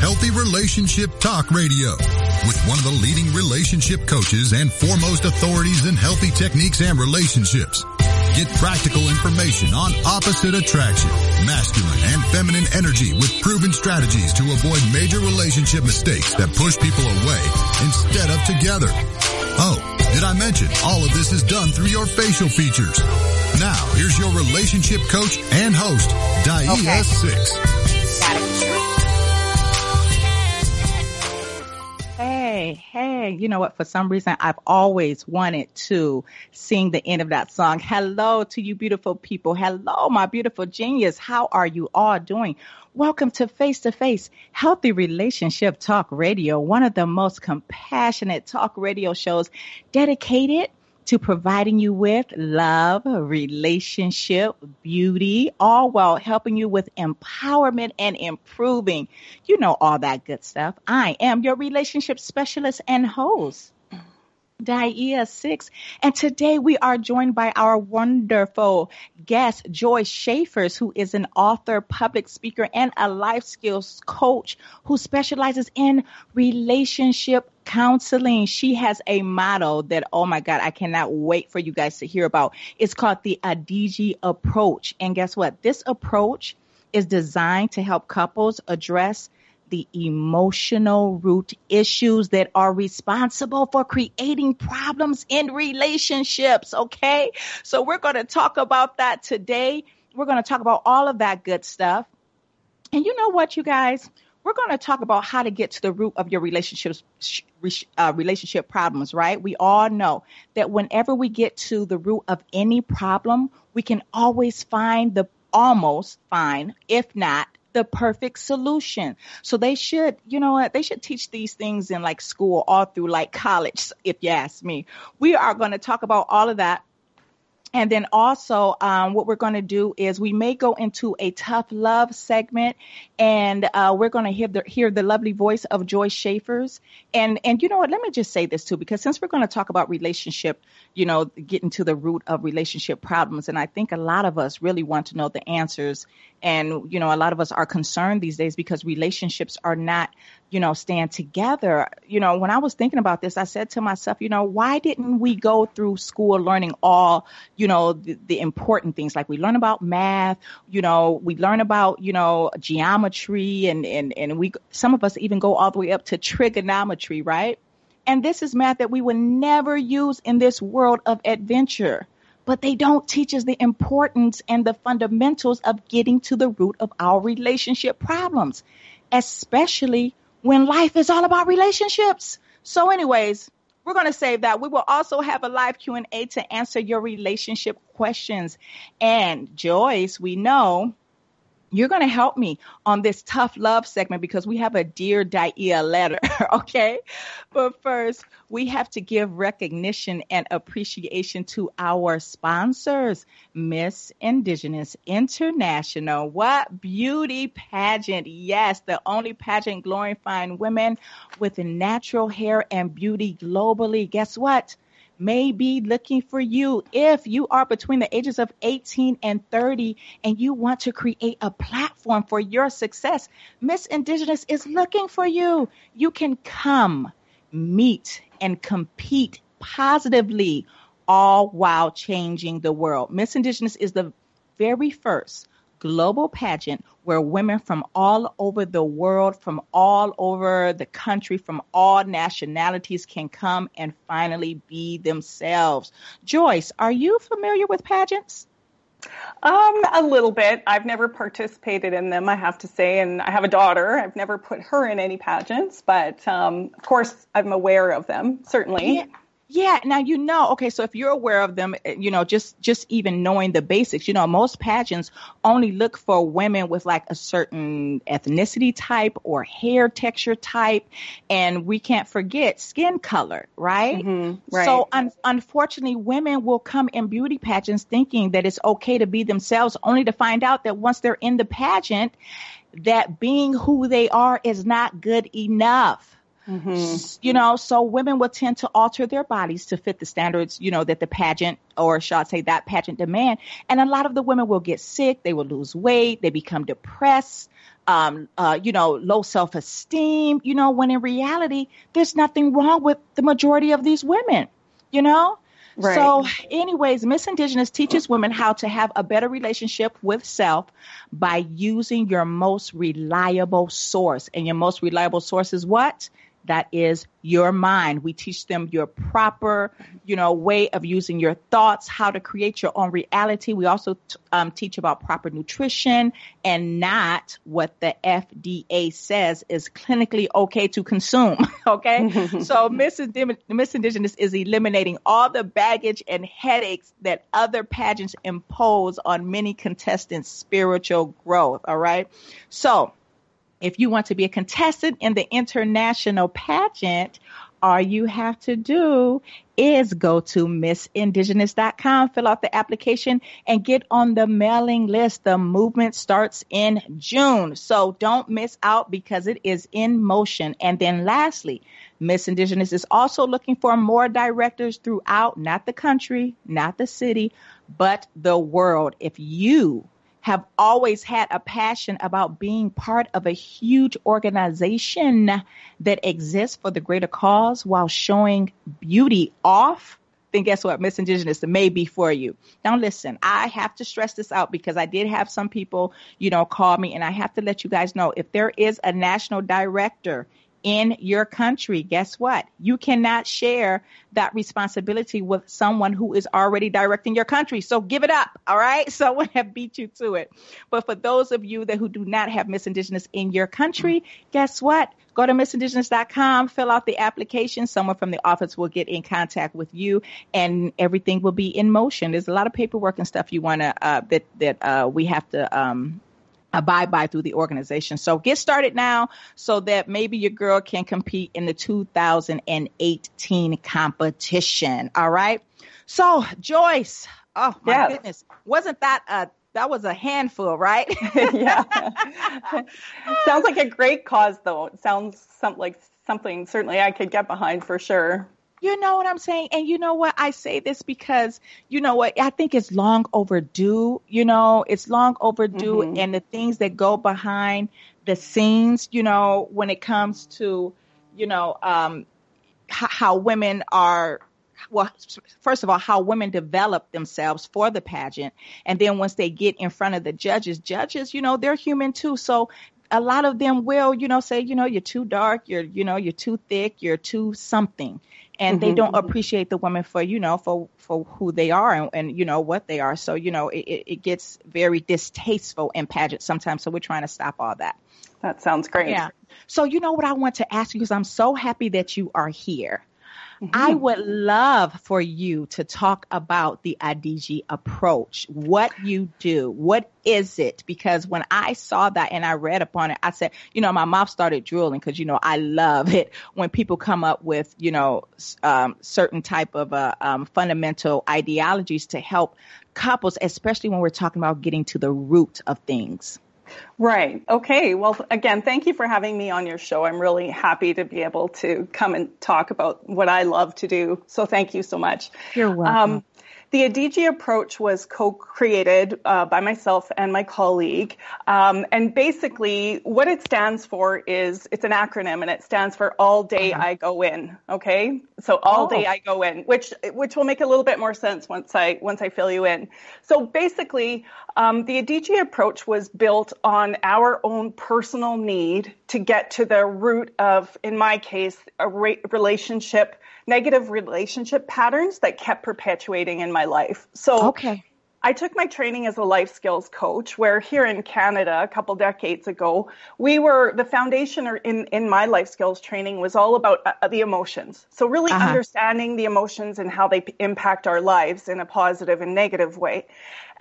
Healthy Relationship Talk Radio with one of the leading relationship coaches and foremost authorities in healthy techniques and relationships. Get practical information on opposite attraction, masculine and feminine energy with proven strategies to avoid major relationship mistakes that push people away instead of together. Oh, did I mention all of this is done through your facial features? Now, here's your relationship coach and host, Dia okay. Six. Hey, you know what? For some reason, I've always wanted to sing the end of that song. Hello to you beautiful people. Hello, my beautiful genius. How are you all doing? Welcome to Face to Face Healthy Relationship Talk Radio, one of the most compassionate talk radio shows dedicated to providing you with love, relationship, beauty, all while helping you with empowerment and improving. You know, all that good stuff. I am your relationship specialist and host. Dia Six. And today we are joined by our wonderful guest, Joyce Schaefers, who is an author, public speaker, and a life skills coach who specializes in relationship counseling. She has a motto that, oh my God, I cannot wait for you guys to hear about. It's called the Adigi approach. And guess what? This approach is designed to help couples address the emotional root issues that are responsible for creating problems in relationships. Okay. So we're going to talk about that today. We're going to talk about all of that good stuff. And you know what, you guys? We're going to talk about how to get to the root of your relationships, uh, relationship problems, right? We all know that whenever we get to the root of any problem, we can always find the almost find, if not the perfect solution. So they should, you know what, they should teach these things in like school all through like college, if you ask me. We are going to talk about all of that and then also, um, what we're going to do is we may go into a tough love segment, and uh, we're going to hear the hear the lovely voice of Joyce Schaefers. And and you know what? Let me just say this too, because since we're going to talk about relationship, you know, getting to the root of relationship problems, and I think a lot of us really want to know the answers. And you know, a lot of us are concerned these days because relationships are not you know, stand together. You know, when I was thinking about this, I said to myself, you know, why didn't we go through school learning all, you know, the, the, important things? Like we learn about math, you know, we learn about, you know, geometry and, and, and we, some of us even go all the way up to trigonometry, right? And this is math that we would never use in this world of adventure. But they don't teach us the importance and the fundamentals of getting to the root of our relationship problems, especially when life is all about relationships. So anyways, we're going to save that. We will also have a live Q&A to answer your relationship questions. And Joyce, we know you're going to help me on this tough love segment because we have a Dear Dia letter, okay? But first, we have to give recognition and appreciation to our sponsors, Miss Indigenous International. What beauty pageant. Yes, the only pageant glorifying women with natural hair and beauty globally. Guess what? May be looking for you. If you are between the ages of 18 and 30 and you want to create a platform for your success, Miss Indigenous is looking for you. You can come, meet, and compete positively, all while changing the world. Miss Indigenous is the very first global pageant where women from all over the world, from all over the country, from all nationalities can come and finally be themselves. Joyce, are you familiar with pageants? Um, a little bit. I've never participated in them, I have to say, and I have a daughter. I've never put her in any pageants, but um, of course, I'm aware of them, certainly. Yeah. Yeah, now you know. Okay, so if you're aware of them, eh, you know, just just even knowing the basics, you know, most pageants only look for women with like a certain ethnicity type or hair texture type, and we can't forget skin color, right? Mm-hmm, right. So un- unfortunately, women will come in beauty pageants thinking that it's okay to be themselves, only to find out that once they're in the pageant, that being who they are is not good enough Mm-hmm. You know, so women will tend to alter their bodies to fit the standards, you know, that the pageant or shall I say that pageant demand. And a lot of the women will get sick, they will lose weight, they become depressed, um, uh, you know, low self esteem, you know, when in reality, there's nothing wrong with the majority of these women, you know? Right. So, anyways, Miss Indigenous teaches women how to have a better relationship with self by using your most reliable source. And your most reliable source is what? That is your mind. We teach them your proper, you know, way of using your thoughts, how to create your own reality. We also t- um, teach about proper nutrition and not what the FDA says is clinically okay to consume. okay, so Miss, Miss Indigenous is eliminating all the baggage and headaches that other pageants impose on many contestants' spiritual growth. All right, so if you want to be a contestant in the international pageant, all you have to do is go to missindigenous.com, fill out the application, and get on the mailing list. The movement starts in June. So don't miss out because it is in motion. And then lastly, Miss Indigenous is also looking for more directors throughout, not the country, not the city, but the world. If you have always had a passion about being part of a huge organization that exists for the greater cause while showing beauty off, then guess what? Miss Indigenous may be for you. Now listen, I have to stress this out because I did have some people, you know, call me and I have to let you guys know if there is a national director in your country, guess what? You cannot share that responsibility with someone who is already directing your country. So give it up. All right. Someone have beat you to it. But for those of you that who do not have Miss Indigenous in your country, guess what? Go to missindigenous.com, fill out the application. Someone from the office will get in contact with you and everything will be in motion. There's a lot of paperwork and stuff you want to, uh, that, that, uh, we have to, um, abide by through the organization. So get started now so that maybe your girl can compete in the 2018 competition. All right. So Joyce, oh my yes. goodness, wasn't that a that was a handful, right? yeah. sounds like a great cause, though. It sounds some, like something certainly I could get behind for sure. You know what I'm saying? And you know what? I say this because, you know what? I think it's long overdue. You know, it's long overdue. Mm-hmm. And the things that go behind the scenes, you know, when it comes to, you know, um, h- how women are well, first of all, how women develop themselves for the pageant. And then once they get in front of the judges, judges, you know, they're human too. So a lot of them will, you know, say, you know, you're too dark, you're, you know, you're too thick, you're too something. And mm-hmm. they don't appreciate the women for you know for for who they are and, and you know what they are. So you know it, it gets very distasteful in pageant sometimes. So we're trying to stop all that. That sounds great. Yeah. So you know what i want to ask you because i'm so happy that you are here Mm-hmm. I would love for you to talk about the Adigi approach, what you do, what is it? Because when I saw that and I read upon it, I said, you know, my mouth started drooling because, you know, I love it when people come up with, you know, um, certain type of uh, um, fundamental ideologies to help couples, especially when we're talking about getting to the root of things. Right. Okay. Well, again, thank you for having me on your show. I'm really happy to be able to come and talk about what I love to do. So thank you so much. You're welcome. Um, the Adigi approach was co-created uh, by myself and my colleague, um, and basically what it stands for is it's an acronym, and it stands for All Day uh-huh. I Go In. Okay, so All oh. Day I Go In, which which will make a little bit more sense once I once I fill you in. So basically, um, the Adigi approach was built on our own personal need to get to the root of, in my case, a re- relationship negative relationship patterns that kept perpetuating in my life. So okay. I took my training as a life skills coach where here in Canada a couple decades ago, we were the foundation in, in my life skills training was all about uh, the emotions. So really uh-huh. understanding the emotions and how they impact our lives in a positive and negative way.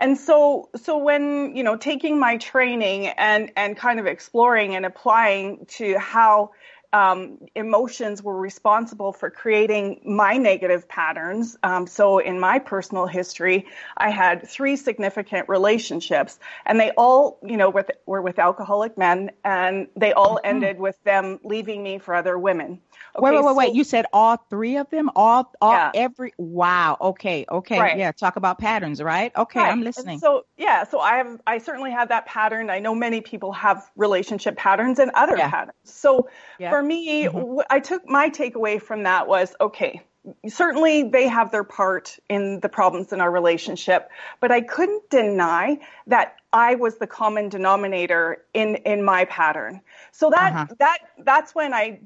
And so, so when, you know, taking my training and, and kind of exploring and applying to how um, emotions were responsible for creating my negative patterns. Um, so in my personal history, I had three significant relationships, and they all, you know, with, were with alcoholic men, and they all mm-hmm. ended with them leaving me for other women. Okay, wait, wait, wait, so, wait. You said all three of them? All, all, yeah. every, wow. Okay, okay. Right. Yeah, talk about patterns, right? Okay, right. I'm listening. And so, yeah, so I have, I certainly have that pattern. I know many people have relationship patterns and other yeah. patterns. So yeah. For me, mm-hmm. I took my takeaway from that was, okay, certainly they have their part in the problems in our relationship, but I couldn't deny that I was the common denominator in in my pattern. So that uh-huh. that that's when I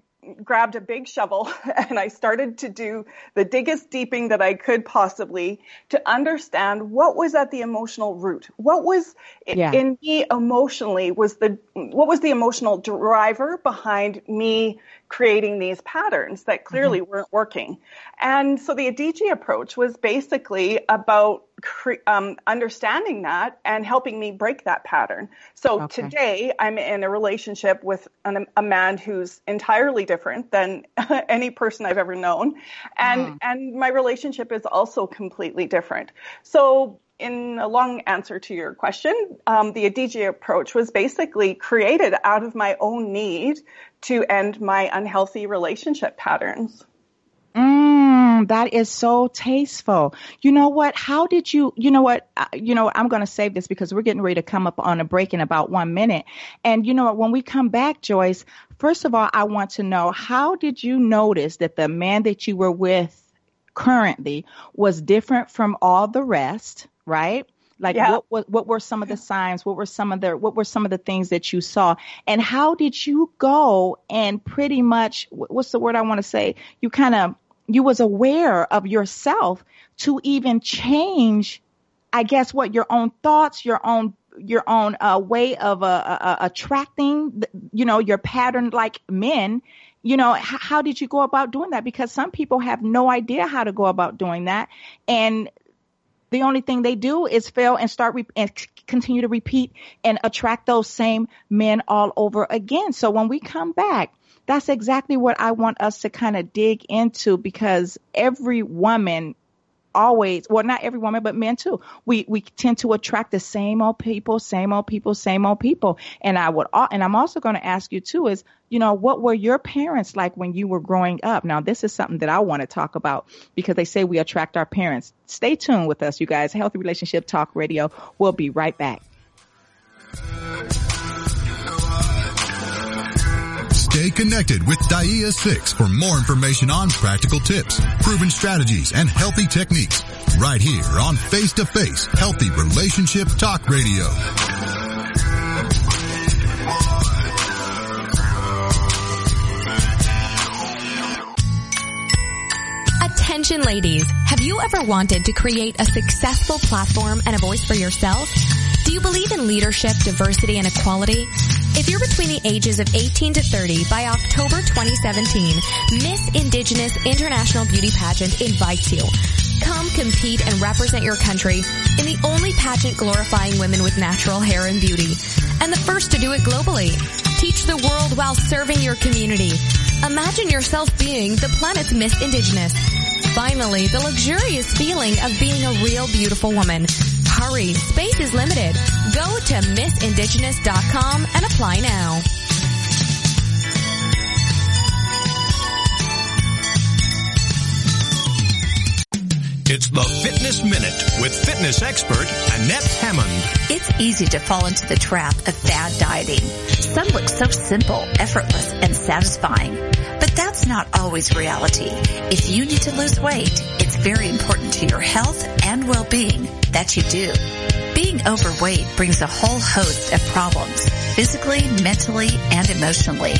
grabbed a big shovel and I started to do the diggest deeping that I could possibly to understand what was at the emotional root. What was yeah. in me emotionally was the what was the emotional driver behind me creating these patterns that clearly mm-hmm. weren't working. And so the Adigi approach was basically about cre- um, understanding that and helping me break that pattern. So okay. today I'm in a relationship with an, a man who's entirely different than any person I've ever known. And, mm. and my relationship is also completely different. So in a long answer to your question, um, the Adigi approach was basically created out of my own need to end my unhealthy relationship patterns. Mm, that is so tasteful. You know what? How did you, you know what? Uh, you know, I'm going to save this because we're getting ready to come up on a break in about one minute. And you know what? When we come back, Joyce, first of all, I want to know how did you notice that the man that you were with currently was different from all the rest, right? Like yeah. what, what what were some of the signs? What were some of the what were some of the things that you saw? And how did you go and pretty much what's the word I want to say? You kind of you was aware of yourself to even change I guess what your own thoughts, your own your own uh, way of uh, uh, uh attracting, you know, your pattern like men. You know, h- how did you go about doing that? Because some people have no idea how to go about doing that, and the only thing they do is fail and start re- and continue to repeat and attract those same men all over again. So when we come back, that's exactly what I want us to kind of dig into because every woman always well not every woman but men too. We we tend to attract the same old people same old people same old people. And i would and i'm also going to ask you too is you know what were your parents like when you were growing up? Now this is something that i want to talk about because they say we attract our parents. Stay tuned with us you guys. Healthy relationship talk radio. We'll be right back Stay connected with DAIA 6 for more information on practical tips, proven strategies, and healthy techniques. Right here on Face to Face Healthy Relationship Talk Radio. Attention ladies, have you ever wanted to create a successful platform and a voice for yourself? Do you believe in leadership, diversity, and equality? If you're between the ages of 18 to 30, by October 2017, Miss Indigenous International Beauty Pageant invites you. Come compete and represent your country in the only pageant glorifying women with natural hair and beauty. And the first to do it globally. Teach the world while serving your community. Imagine yourself being the planet's Miss Indigenous. Finally, the luxurious feeling of being a real beautiful woman Hurry, space is limited. Go to missindigenous.com and apply now. It's the Fitness Minute with fitness expert Annette Hammond. It's easy to fall into the trap of fad dieting. Some look so simple, effortless, and satisfying. But that's not always reality. If you need to lose weight, it's very important to your health and well-being that you do. Being overweight brings a whole host of problems, physically, mentally, and emotionally.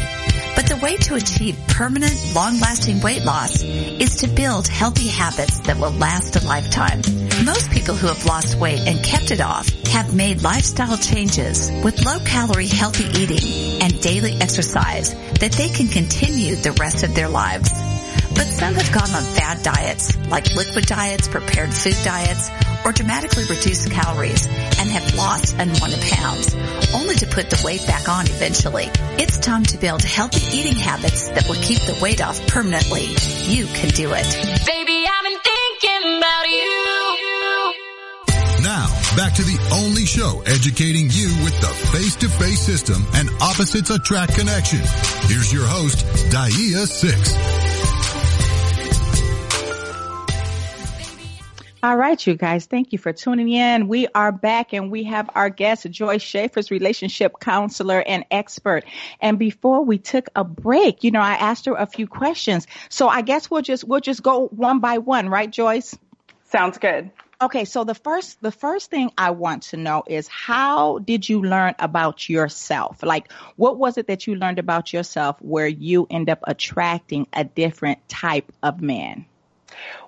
But the way to achieve permanent, long-lasting weight loss is to build healthy habits that will last a lifetime. Most people who have lost weight and kept it off have made lifestyle changes with low-calorie healthy eating and daily exercise that they can continue the rest of their lives. But some have gone on fad diets, like liquid diets, prepared food diets, or dramatically reduced calories and have lost unwanted pounds, only to put the weight back on eventually. It's time to build healthy eating habits that will keep the weight off permanently. You can do it. Baby, I've been thinking about you. Now, back to the only show educating you with the face-to-face system and opposites attract connection. Here's your host, Dia Six. All right, you guys, thank you for tuning in. We are back and we have our guest, Joyce Schaefer's relationship counselor and expert. And before we took a break, you know, I asked her a few questions. So I guess we'll just, we'll just go one by one, right, Joyce? Sounds good. Okay, so the first the first thing I want to know is how did you learn about yourself? Like what was it that you learned about yourself where you end up attracting a different type of man?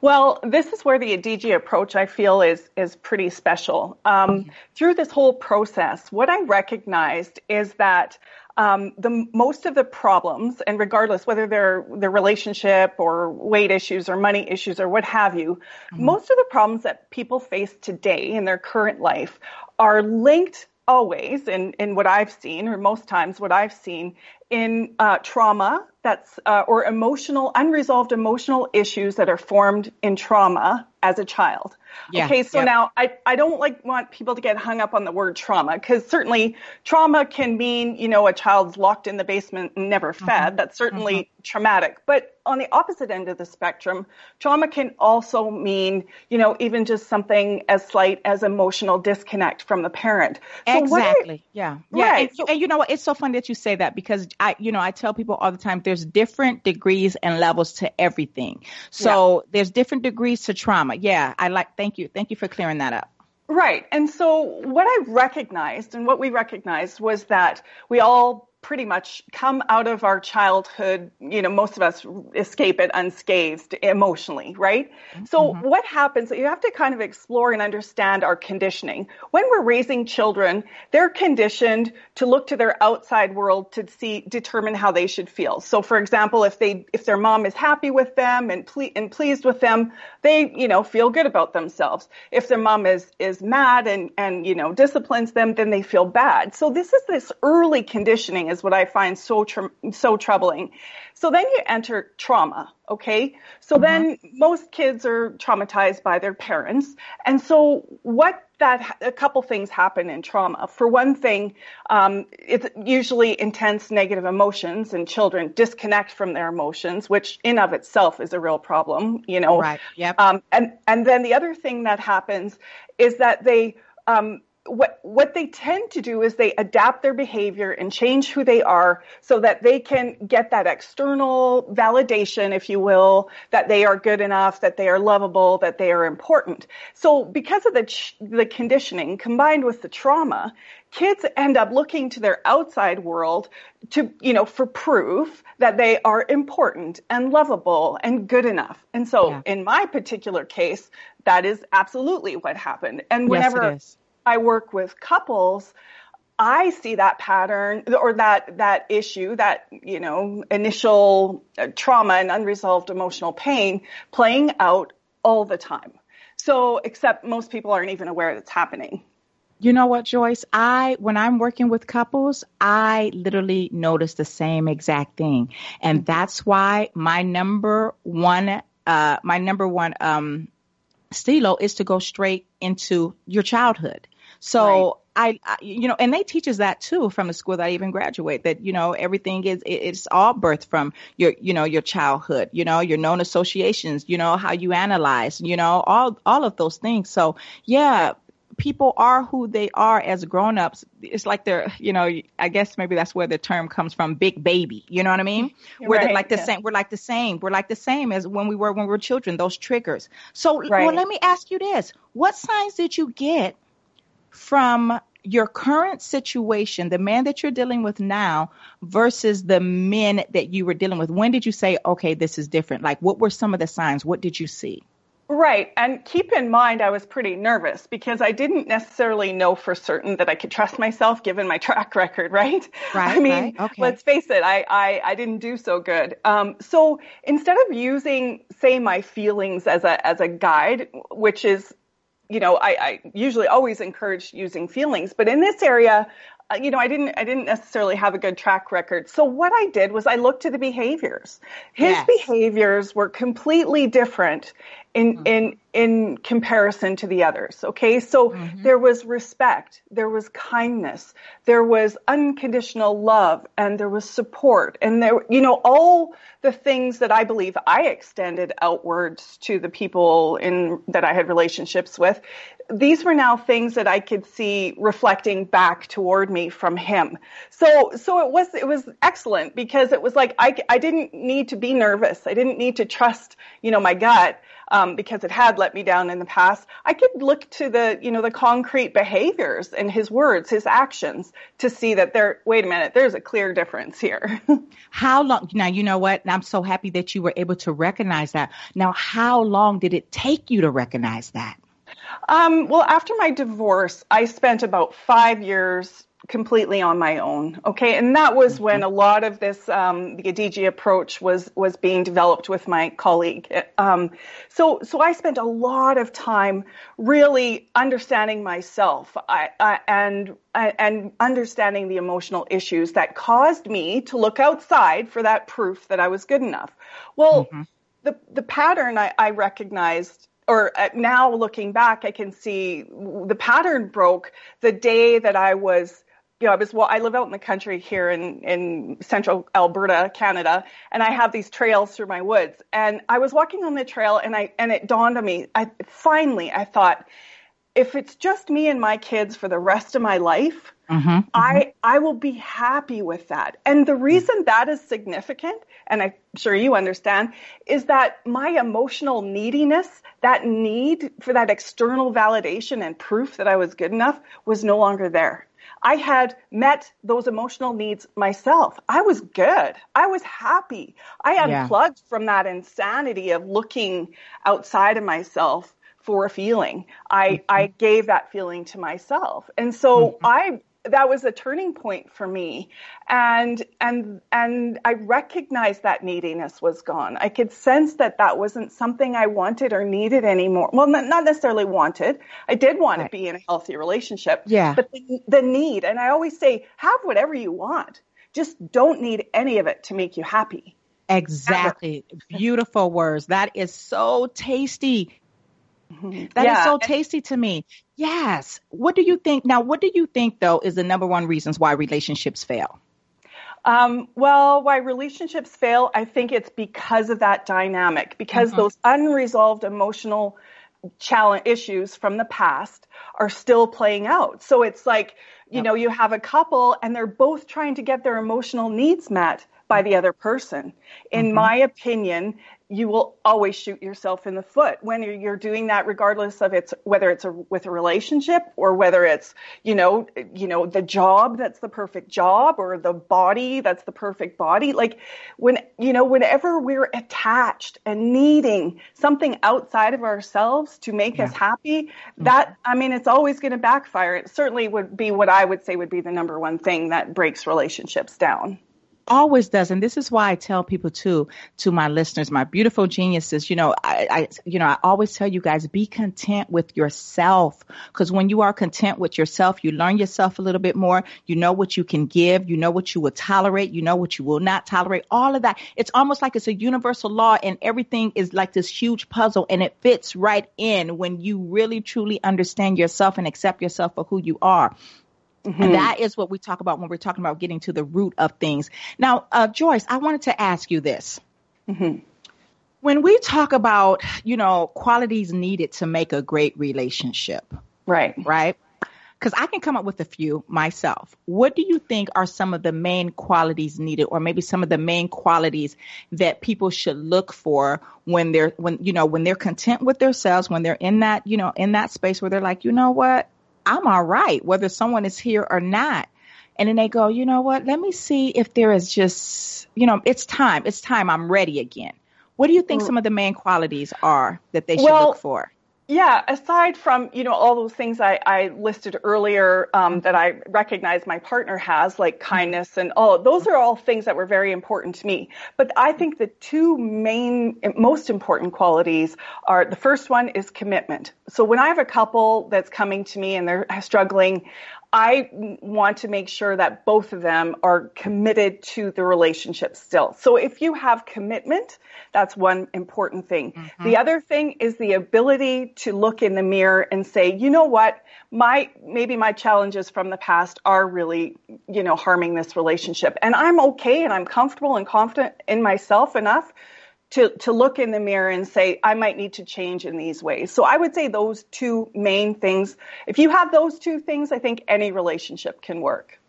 Well, this is where the Adigi approach I feel is is pretty special. Um, mm-hmm. Through this whole process, what I recognized is that um, the most of the problems, and regardless whether they're their relationship or weight issues or money issues or what have you, mm-hmm. most of the problems that people face today in their current life are linked always in, in what I've seen, or most times what I've seen, in uh, trauma that's uh, or emotional unresolved emotional issues that are formed in trauma as a child. Yeah, okay so now I, I don't like want people to get hung up on the word trauma because certainly trauma can mean you know a child's locked in the basement and never fed. Mm-hmm. that's certainly mm-hmm. traumatic. But on the opposite end of the spectrum trauma can also mean you know even just something as slight as emotional disconnect from the parent. So exactly. Yeah. Yeah. Right. and, and you know what? It's so funny that you say that because I, you know, I tell people all the time there's different degrees and levels to everything. So yeah. there's different degrees to trauma. Yeah, I like, thank you. Thank you for clearing that up. Right. And so what I recognized and what we recognized was that we all pretty much come out of our childhood, you know, most of us escape it unscathed emotionally, right? Mm-hmm. So what happens, you have to kind of explore and understand our conditioning. When we're raising children, they're conditioned to look to their outside world to see, determine how they should feel. So for example, if they, if their mom is happy with them and, ple- and pleased with them, they, you know, feel good about themselves. If their mom is, is mad and, and, you know, disciplines them, then they feel bad. So this is this early conditioning is what I find so tr- so troubling. So then you enter trauma, okay? So mm-hmm. then most kids are traumatized by their parents. And so what that a couple things happen in trauma. For one thing, um, it's usually intense negative emotions, and children disconnect from their emotions, which in of itself is a real problem. You know, right? Yep. Um, and and then the other thing that happens is that they um, what what they tend to do is they adapt their behavior and change who they are so that they can get that external validation if you will that they are good enough that they are lovable that they are important. So because of the ch- the conditioning combined with the trauma kids end up looking to their outside world to you know for proof that they are important and lovable and good enough. And so yeah. in my particular case that is absolutely what happened. And whenever yes, I work with couples, I see that pattern or that that issue, that you know initial uh, trauma and unresolved emotional pain playing out all the time. So, except most people aren't even aware that's happening. You know what, Joyce? I when I'm working with couples, I literally notice the same exact thing, and that's why my number one, uh, my number one um, stilo is to go straight into your childhood so right. I, I, you know, and they teach us that too from the school that I even graduate. That you know everything is it's all birthed from your you know your childhood. You know your known associations. You know how you analyze. You know all all of those things. So yeah, people are who they are as grown-ups it's like they're you know i guess maybe that's where the term comes from big baby you know what i mean mm-hmm. we're right, like the same we're like the same we're like the same as when we were when we were children those triggers so right. well let me ask you this what signs did you get from your current situation, the man that you're dealing with now versus the men that you were dealing with? When did you say, okay, this is different? Like, what were some of the signs? What did you see? Right. And keep in mind, I was pretty nervous because I didn't necessarily know for certain that I could trust myself given my track record, right? Right. I mean, right, okay. let's face it, I, I, I didn't do so good. Um, so instead of using, say, my feelings as a, as a guide, which is you know, I, I usually always encourage using feelings, but in this area, uh, you know, I didn't, I didn't necessarily have a good track record. So what I did was I looked to the behaviors. His Yes. behaviors were completely different in, Mm-hmm. in, in comparison to the others. Okay. So Mm-hmm. there was respect, there was kindness, there was unconditional love, and there was support. And there, you know, all the things that I believe I extended outwards to the people in, that I had relationships with these were now things that I could see reflecting back toward me from him. So, so it was, it was excellent because it was like, I, I didn't need to be nervous. I didn't need to trust, you know, my gut, um, because it had let me down in the past. I could look to the, you know, the concrete behaviors and his words, his actions to see that there, wait a minute, there's a clear difference here. How long? Now, you know what? I'm so happy that you were able to recognize that. Now, how long did it take you to recognize that? Um, well, after my divorce, I spent about five years completely on my own. Okay, and that was when a lot of this um, the Adigi approach was was being developed with my colleague. Um, so so I spent a lot of time really understanding myself I, I, and and understanding the emotional issues that caused me to look outside for that proof that I was good enough. Well, the the pattern I, I recognized or uh, now looking back, I can see the pattern broke the day that I was, you know, I was, well, I live out in the country here in, in central Alberta, Canada, and I have these trails through my woods. And I was walking on the trail and I, and it dawned on me, I finally, I thought, if it's just me and my kids for the rest of my life, mm-hmm, mm-hmm. I I will be happy with that. And the reason that is significant, and I'm sure you understand, is that my emotional neediness, that need for that external validation and proof that I was good enough, was no longer there. I had met those emotional needs myself. I was good. I was happy. I Yeah. unplugged from that insanity of looking outside of myself for a feeling. I, mm-hmm. I gave that feeling to myself. And so mm-hmm. I, that was a turning point for me. And, and, and I recognized that neediness was gone. I could sense that that wasn't something I wanted or needed anymore. Well, not, not necessarily wanted. I did want Right. to be in a healthy relationship. Yeah. But the, the need, and I always say, have whatever you want. Just don't need any of it to make you happy. Exactly. Beautiful words. That is so tasty. Mm-hmm. That is Yeah. so tasty to me. Yes. What do you think? Now, what do you think, though, is the number one reasons why relationships fail? Um, well, why relationships fail, I think it's because of that dynamic, because mm-hmm. those unresolved emotional challenge issues from the past are still playing out. So it's like, you know, you have a couple and they're both trying to get their emotional needs met by mm-hmm. the other person. In mm-hmm. my opinion, you will always shoot yourself in the foot when you're, you're doing that, regardless of it's whether it's a, with a relationship or whether it's you know you know the job that's the perfect job or the body that's the perfect body. Like when you know whenever we're attached and needing something outside of ourselves to make us happy, mm-hmm. that I mean it's always going to backfire. It certainly would be what I would say would be the number one thing that breaks relationships down. Always does and this is why i tell people too to my listeners my beautiful geniuses you know i, I you know i always tell you guys be content with yourself because when you are content with yourself you learn yourself a little bit more you know what you can give you know what you will tolerate you know what you will not tolerate all of that. It's almost like it's a universal law and everything is like this huge puzzle and it fits right in when you really truly understand yourself and accept yourself for who you are and that is what we talk about when we're talking about getting to the root of things. Now, uh, Joyce, I wanted to ask you this. When we talk about, you know, qualities needed to make a great relationship, Right. right? Because I can come up with a few myself. What do you think are some of the main qualities needed, or maybe some of the main qualities that people should look for when they're, when you know, when they're content with themselves, when they're in that, you know, in that space where they're like, you know what, I'm all right, whether someone is here or not. And then they go, you know what, let me see if there is just, you know, it's time, it's time, I'm ready again. What do you think some of the main qualities are that they should Well, look for? Yeah, aside from you know all those things I, I listed earlier um, that I recognize my partner has, like kindness and all, those are all things that were very important to me. But I think the two main, most important qualities are the first one is commitment. So when I have a couple that's coming to me and they're struggling, I want to make sure that both of them are committed to the relationship still. So if you have commitment, that's one important thing. Mm-hmm. The other thing is the ability to look in the mirror and say, you know what, my maybe my challenges from the past are really, you know, harming this relationship. And I'm okay and I'm comfortable and confident in myself enough to, to look in the mirror and say, I might need to change in these ways. So I would say those two main things. If you have those two things, I think any relationship can work.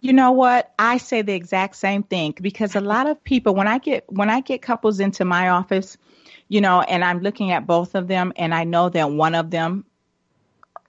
You know what? I say the exact same thing because a lot of people when I get when I get couples into my office, you know, and I'm looking at both of them and I know that one of them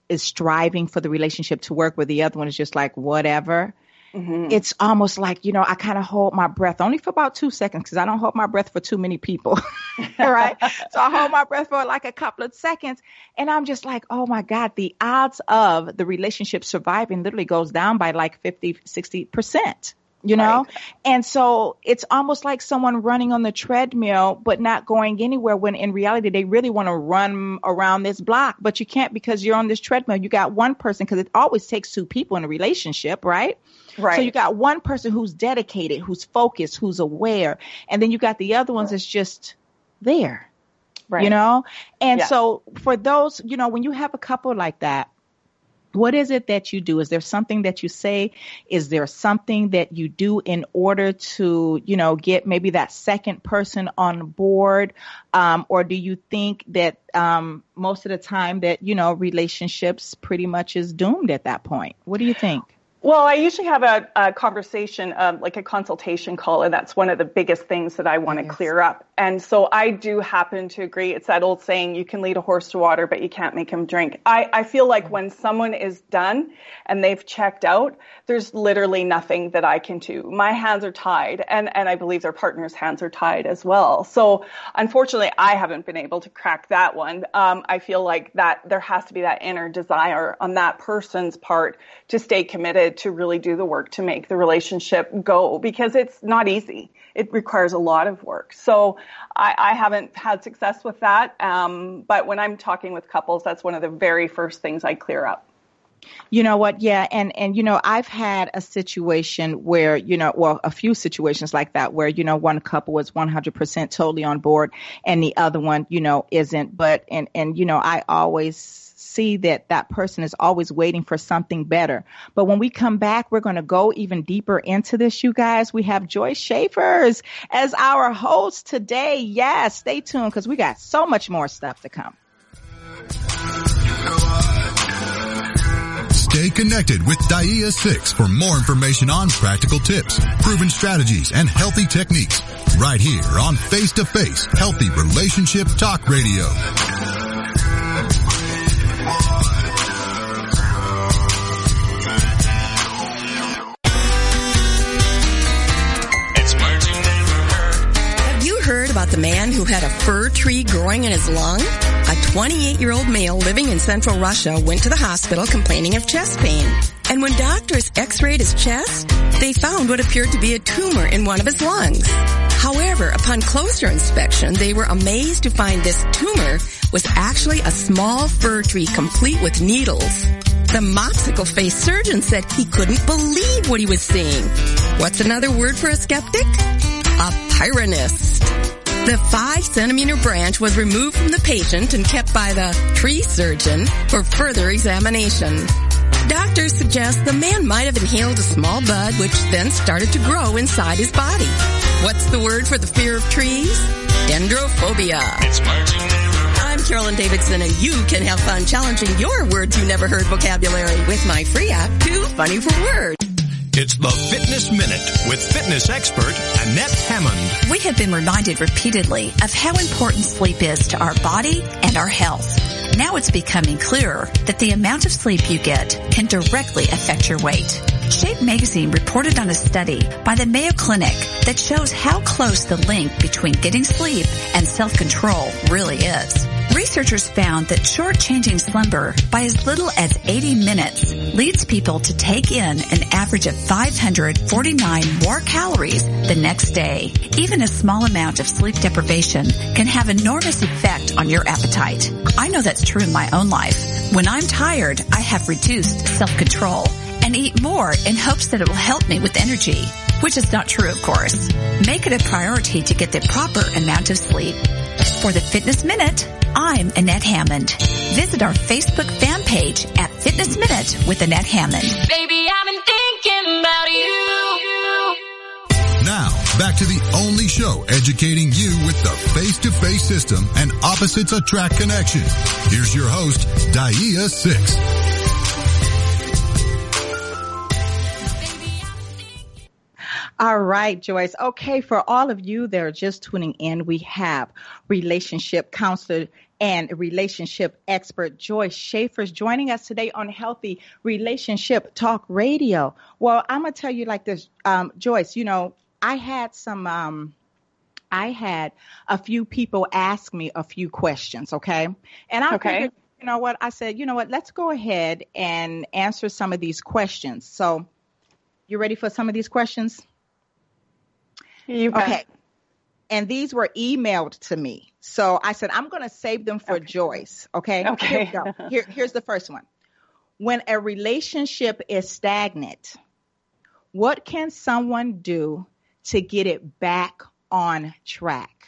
is striving for the relationship to work where the other one is just like whatever. Mm-hmm. It's almost like, you know, I kind of hold my breath only for about two seconds because I don't hold my breath for too many people. right. so I hold my breath for like a couple of seconds and I'm just like, oh my God, the odds of the relationship surviving literally goes down by like 50, 60% you know? Right. And so it's almost like someone running on the treadmill, but not going anywhere when in reality they really want to run around this block, but you can't because you're on this treadmill. You got one person because it always takes two people in a relationship, right? Right. So you got one person who's dedicated, who's focused, who's aware, and then you got the other ones right. that's just there. Right. You know? And yeah. so for those, you know, when you have a couple like that, what is it that you do? Is there something that you say? Is there something that you do in order to, you know, get maybe that second person on board? Um, or do you think that um, most of the time that, you know, relationships pretty much is doomed at that point? What do you think? Well, I usually have a, a conversation, um, like a consultation call, and that's one of the biggest things that I want to yes. clear up. And so I do happen to agree. It's that old saying, you can lead a horse to water, but you can't make him drink. I, I feel like when someone is done and they've checked out, there's literally nothing that I can do. My hands are tied, and, and I believe their partner's hands are tied as well. So unfortunately, I haven't been able to crack that one. Um, I feel like that there has to be that inner desire on that person's part to stay committed to really do the work to make the relationship go because it's not easy. It requires a lot of work. So I, I haven't had success with that. Um, but when I'm talking with couples, that's one of the very first things I clear up. You know what? Yeah, and and you know, I've had a situation where you know, well, a few situations like that where you know one couple was 100% totally on board and the other one, you know, isn't. But and and you know, I always see that that person is always waiting for something better. But when we come back, we're going to go even deeper into this, you guys. We have Joyce Schaefers as our host today. Yes, stay tuned because we got so much more stuff to come. Stay connected with Dia 6 for more information on practical tips, proven strategies, and healthy techniques. Right here on Face to Face Healthy Relationship Talk Radio. The man who had a fir tree growing in his lung? A 28-year-old male living in central Russia went to the hospital complaining of chest pain. And when doctors x-rayed his chest, they found what appeared to be a tumor in one of his lungs. However, upon closer inspection, they were amazed to find this tumor was actually a small fir tree complete with needles. The mopsicle-faced surgeon said he couldn't believe what he was seeing. What's another word for a skeptic? A Pyrrhonist. The five centimeter branch was removed from the patient and kept by the tree surgeon for further examination. Doctors suggest the man might have inhaled a small bud which then started to grow inside his body. What's the word for the fear of trees? Dendrophobia. I'm Carolyn Davidson and you can have fun challenging your words you never heard vocabulary with my free app, Too Funny for Words. It's the Fitness Minute with fitness expert Annette Hammond. We have been reminded repeatedly of how important sleep is to our body and our health. Now it's becoming clearer that the amount of sleep you get can directly affect your weight. Shape magazine reported on a study by the Mayo Clinic that shows how close the link between getting sleep and self-control really is. Researchers found that short-changing slumber by as little as 80 minutes leads people to take in an average of 549 more calories the next day. Even a small amount of sleep deprivation can have enormous effect on your appetite. I know that's true in my own life. When I'm tired, I have reduced self-control and eat more in hopes that it will help me with energy, which is not true, of course. Make it a priority to get the proper amount of sleep. For the Fitness Minute, I'm Annette Hammond. Visit our Facebook fan page at Fitness Minute with Annette Hammond. Baby, I've been thinking about you. Now, back to the only show educating you with the face-to-face system and opposites attract connection. Here's your host, Dia Six. All right, Joyce. Okay, for all of you that are just tuning in, we have relationship counselor and relationship expert Joyce Schaefers joining us today on Healthy Relationship Talk Radio. Well, I'm gonna tell you like this, um, Joyce. You know, I had some. Um, I had a few people ask me a few questions, okay? And I Okay. figured, you know what? I said, you know what? Let's go ahead and answer some of these questions. So, you ready for some of these questions? You. Okay. And these were emailed to me. So I said, I'm going to save them for Okay. Joyce. Okay. Okay. Here we go. Here, here's the first one. When a relationship is stagnant, what can someone do to get it back on track?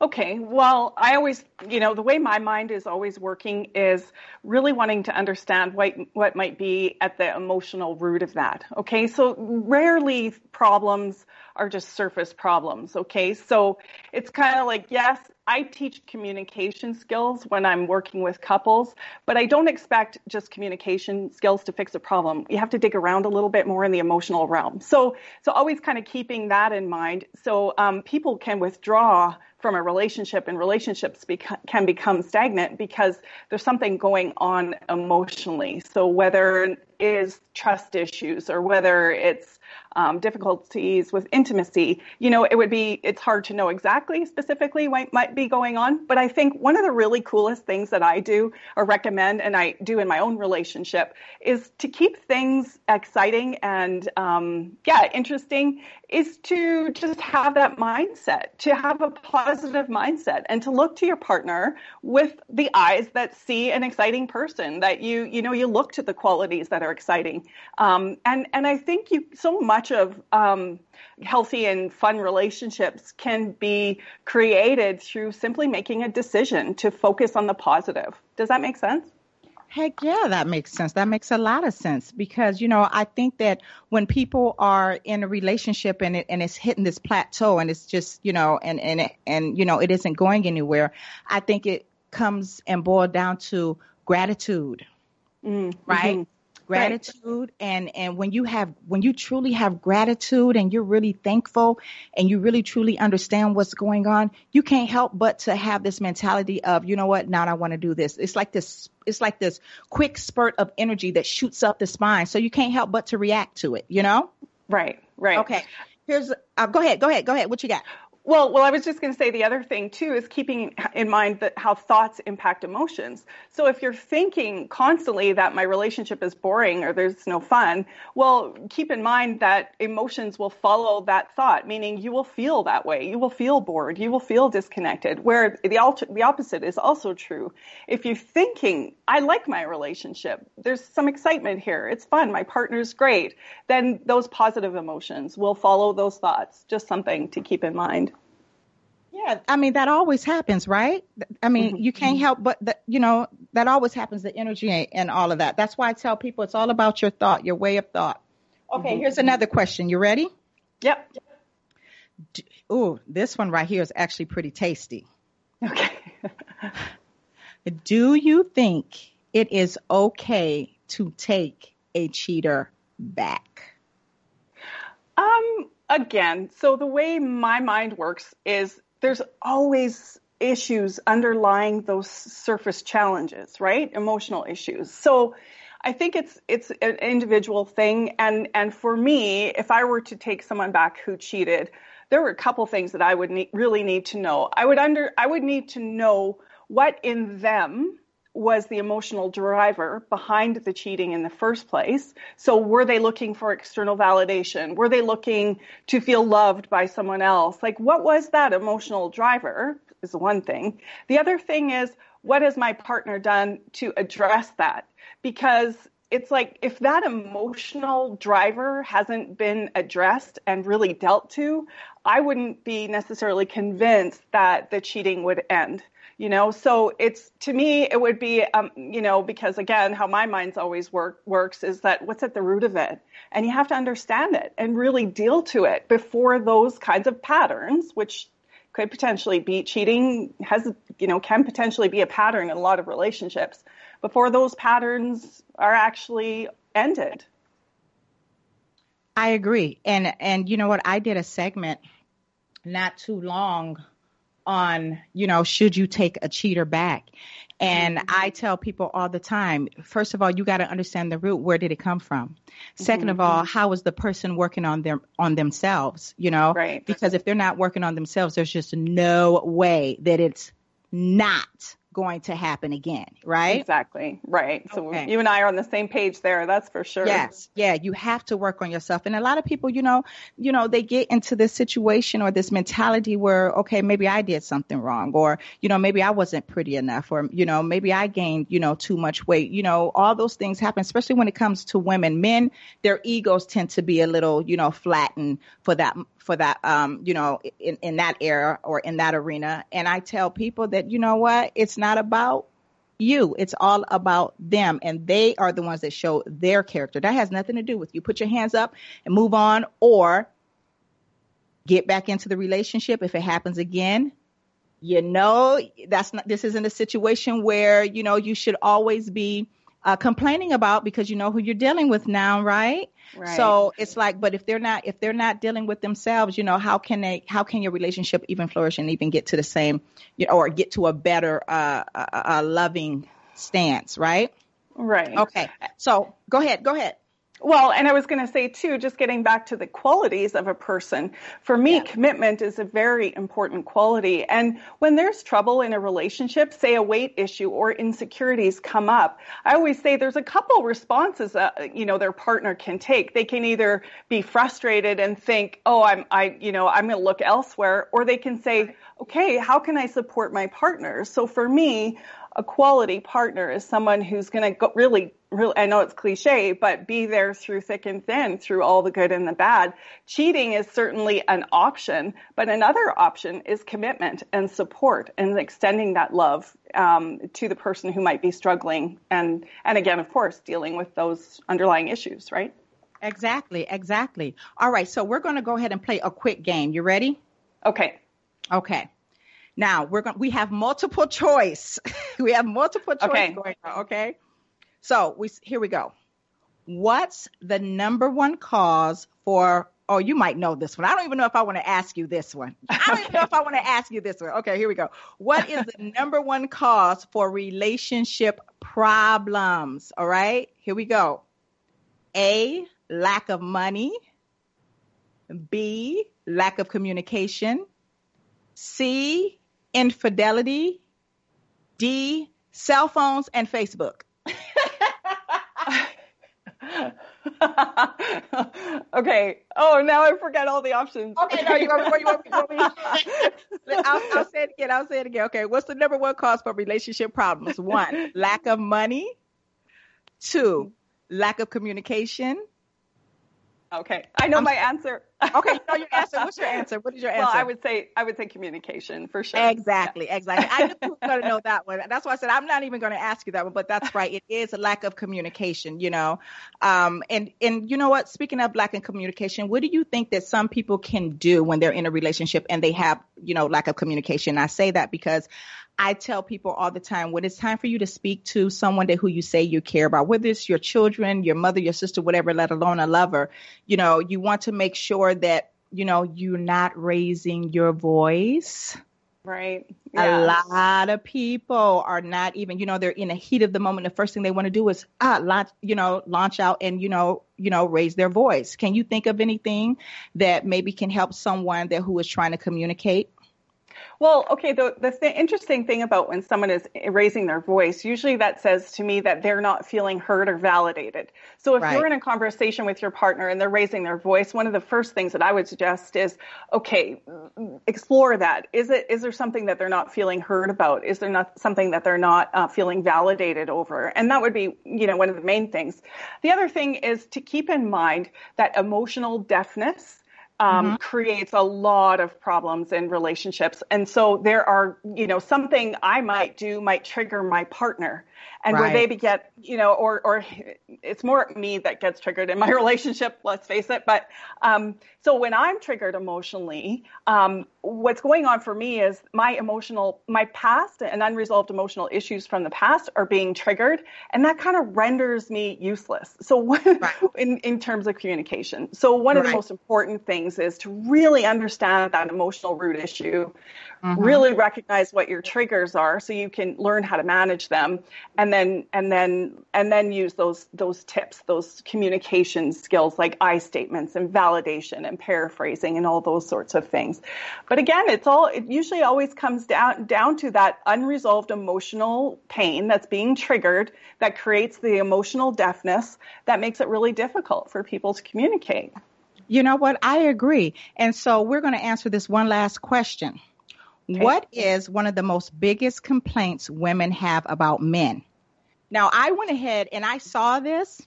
Okay, well, I always, you know, the way my mind is always working is really wanting to understand what what might be at the emotional root of that. Okay, so rarely problems are just surface problems. Okay, so it's kind of like yes, I teach communication skills when I'm working with couples, but I don't expect just communication skills to fix a problem. You have to dig around a little bit more in the emotional realm. So, so always kind of keeping that in mind. So um, people can withdraw from a relationship, and relationships beca- can become stagnant because there's something going on emotionally. So whether it is trust issues or whether it's um, difficulties with intimacy, you know, it would be, it's hard to know exactly specifically what might be going on. But I think one of the really coolest things that I do or recommend, and I do in my own relationship, is to keep things exciting and, um, yeah, interesting, is to just have that mindset, to have a positive mindset and to look to your partner with the eyes that see an exciting person, that you, you know, you look to the qualities that are exciting. Um, and, and I think you, so much of, um, healthy and fun relationships can be created through simply making a decision to focus on the positive. Does that make sense? Heck yeah, that makes sense. That makes a lot of sense because you know I think that when people are in a relationship and it and it's hitting this plateau and it's just you know and and it, and you know it isn't going anywhere, I think it comes and boiled down to gratitude, Mm, right? Gratitude and and when you have when you truly have gratitude and you're really thankful and you really truly understand what's going on, you can't help but to have this mentality of you know what now I want to do this. It's like this it's like this quick spurt of energy that shoots up the spine, so you can't help but to react to it. You know? Right, right. Okay. Here's uh, go ahead, go ahead, go ahead. What you got? Well, well, I was just going to say the other thing too is keeping in mind that how thoughts impact emotions. So if you're thinking constantly that my relationship is boring or there's no fun, well, keep in mind that emotions will follow that thought, meaning you will feel that way. You will feel bored. You will feel disconnected. Where the alter, the opposite is also true. If you're thinking, I like my relationship, there's some excitement here, it's fun, my partner's great, then those positive emotions will follow those thoughts. Just something to keep in mind. Yeah, I mean that always happens, right? I mean, mm-hmm, you can't mm-hmm. help but that you know that always happens. The energy and, all of that. That's why I tell people it's all about your thought, your way of thought. Okay, mm-hmm, here's another question. You ready? Yep. Ooh, this one right here is actually pretty tasty. Okay. Do you think it is okay to take a cheater back? Um, again, so the way my mind works is there's always issues underlying those surface challenges, right? Emotional issues. So I think it's it's an individual thing and and for me, if I were to take someone back who cheated, there were a couple things that I would need, really need to know. I would under I would need to know what in them was the emotional driver behind the cheating in the first place. So were they looking for external validation? Were they looking to feel loved by someone else? Like what was that emotional driver is one thing. The other thing is what has my partner done to address that? Because it's like if that emotional driver hasn't been addressed and really dealt to, I wouldn't be necessarily convinced that the cheating would end you know? So it's to me it would be um, you know because again how my mind's always work works is that what's at the root of it? And you have to understand it and really deal to it before those kinds of patterns which could potentially be cheating has you know can potentially be a pattern in a lot of relationships before those patterns are actually ended. I agree. And and you know what? I did a segment not too long on, you know, should you take a cheater back? And mm-hmm. I tell people all the time, first of all, you got to understand the root. Where did it come from? 2nd mm-hmm. of all, how is the person working on them on themselves? You know, right. because if they're not working on themselves, there's just no way that it's not going to happen again, right? Exactly. Right. So okay. you and I are on the same page there. That's for sure. Yes. Yeah. You have to work on yourself. And a lot of people, you know, you know, they get into this situation or this mentality where, okay, maybe I did something wrong or, you know, maybe I wasn't pretty enough or, you know, maybe I gained, you know, too much weight. You know, all those things happen, especially when it comes to women. Men, their egos tend to be a little, you know, flattened for that for that um, you know in, in that era or in that arena. And i tell people that you know what? It's not about you. It's all about them. And they are the ones that show their character. That has nothing to do with you. Put your hands up and move on or get back into the relationship. If it happens again you know that's not this isn't a situation where you know you should always be uh, complaining about because you know who you're dealing with now, right? Right. So it's like, but if they're not, if they're not dealing with themselves, you know, how can they, how can your relationship even flourish and even get to the same, you know, or get to a better, uh, a, a loving stance, right? Right. Okay. So go ahead, go ahead. Well, and I was going to say too, just getting back to the qualities of a person, for me, yeah. commitment is a very important quality. And when there's trouble in a relationship, say a weight issue or insecurities come up, I always say there's a couple responses that, you know, their partner can take. They can either be frustrated and think, oh, I'm, I, you know, I'm going to look elsewhere, or they can say, okay, how can I support my partner? So for me, a quality partner is someone who's going to really, really, I know it's cliche, but be there through thick and thin, through all the good and the bad. Cheating is certainly an option, but another option is commitment and support and extending that love um, to the person who might be struggling. And, and again, of course, dealing with those underlying issues, right? Exactly, exactly. All right, so we're going to go ahead and play a quick game. You ready? Okay. Okay. Now we're going. We have multiple choice. we have multiple choice okay. going on. Okay. So we here we go. What's the number one cause for? Oh, you might know this one. I don't even know if I want to ask you this one. I don't even know if I want to ask you this one. Okay, here we go. What is the number one cause for relationship problems? All right, here we go. A, lack of money. B, lack of communication. C, infidelity. D, cell phones and Facebook. okay. Oh, now I forget all the options. Okay, no, you want me? You want me, you want me? I'll, I'll say it again. I'll say it again. Okay, what's the number one cause for relationship problems? One, lack of money. Two, lack of communication. Okay, I know I'm, my answer. Okay, know your answer. What's your answer? What is your answer? Well, I would say I would say communication for sure. Exactly, yeah. exactly. I knew you were going to know that one. That's why I said I'm not even going to ask you that one. But that's right. It is a lack of communication. You know, um, and and you know what? Speaking of lack of communication, what do you think that some people can do when they're in a relationship and they have you know lack of communication? I say that because I tell people all the time when it's time for you to speak to someone that who you say you care about, whether it's your children, your mother, your sister, whatever, let alone a lover, you know, you want to make sure that, you know, you're not raising your voice. Right. Yeah. A lot of people are not even, you know, they're in the heat of the moment. The first thing they want to do is, ah, launch, you know, launch out and, you know, you know, raise their voice. Can you think of anything that maybe can help someone that who is trying to communicate? Well, okay, the, the th- interesting thing about when someone is raising their voice, usually that says to me that they're not feeling heard or validated. So if Right. you're in a conversation with your partner and they're raising their voice, one of the first things that I would suggest is, okay, explore that. Is it, is there something that they're not feeling heard about? Is there not something that they're not uh, feeling validated over? And that would be, you know, one of the main things. The other thing is to keep in mind that emotional deafness um, creates a lot of problems in relationships. And so there are, you know, something I might do might trigger my partner. And where they Right. get, you know, or, or it's more me that gets triggered in my relationship, let's face it. But um, so when I'm triggered emotionally, um, what's going on for me is my emotional, my past and unresolved emotional issues from the past are being triggered. And that kind of renders me useless. So what, in, in terms of communication. So one of the most important things is to really understand that emotional root issue, Mm-hmm. really recognize what your triggers are so you can learn how to manage them and then and then and then use those those tips, those communication skills like I statements and validation and paraphrasing and all those sorts of things. But again, it's all it usually always comes down down to that unresolved emotional pain that's being triggered that creates the emotional deafness that makes it really difficult for people to communicate. You know what? I agree. And so we're going to answer this one last question. What is one of the most biggest complaints women have about men? Now, I went ahead and I saw this.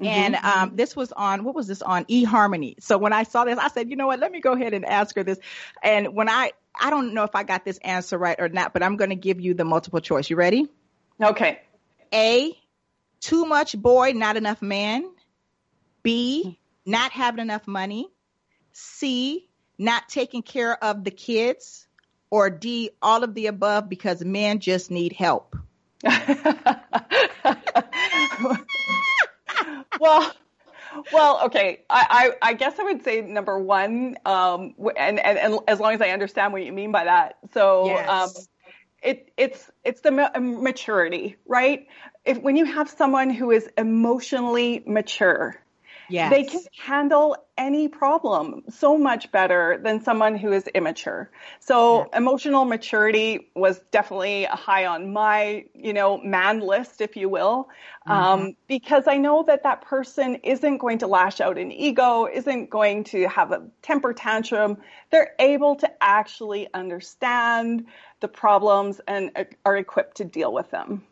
And um, this was on what was this on eHarmony? So when I saw this, I said, you know what? Let me go ahead and ask her this. And when I I don't know if I got this answer right or not, but I'm going to give you the multiple choice. You ready? Okay. A, too much boy, not enough man. B, not having enough money. C, not taking care of the kids. Or D, all of the above because men just need help. well, well, okay. I, I, I guess I would say number one, um, and, and, and as long as I understand what you mean by that. So, Yes. um, it, it's, it's the ma- maturity, right? If, when you have someone who is emotionally mature, Yes. they can handle any problem so much better than someone who is immature. So emotional maturity was definitely high on my, you know, man list, if you will, um, because I know that that person isn't going to lash out in ego, isn't going to have a temper tantrum. They're able to actually understand the problems and uh, are equipped to deal with them.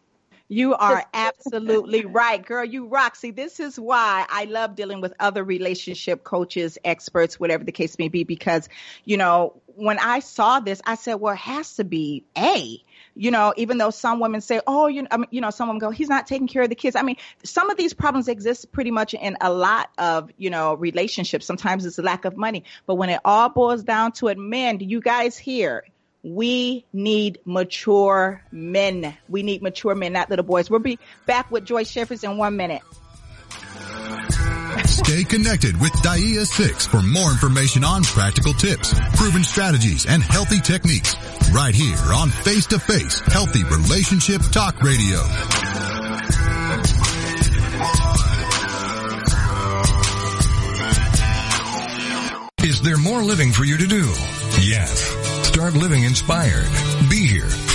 You are absolutely right, girl. You rock. See, this is why I love dealing with other relationship coaches, experts, whatever the case may be, because, you know, when I saw this, I said, well, it has to be A. You know, even though some women say, oh, you know, I mean, you know, some women go, he's not taking care of the kids. I mean, some of these problems exist pretty much in a lot of, you know, relationships. Sometimes it's a lack of money. But when it all boils down to it, men, do you guys hear? We need mature men. We need mature men, not little boys. We'll be back with Joyce Schaefers in one minute. Stay connected with Dia 6 for more information on practical tips, proven strategies, and healthy techniques. Right here on Face to Face Healthy Relationship Talk Radio. Is there more living for you to do? Yes. Start living inspired. Be here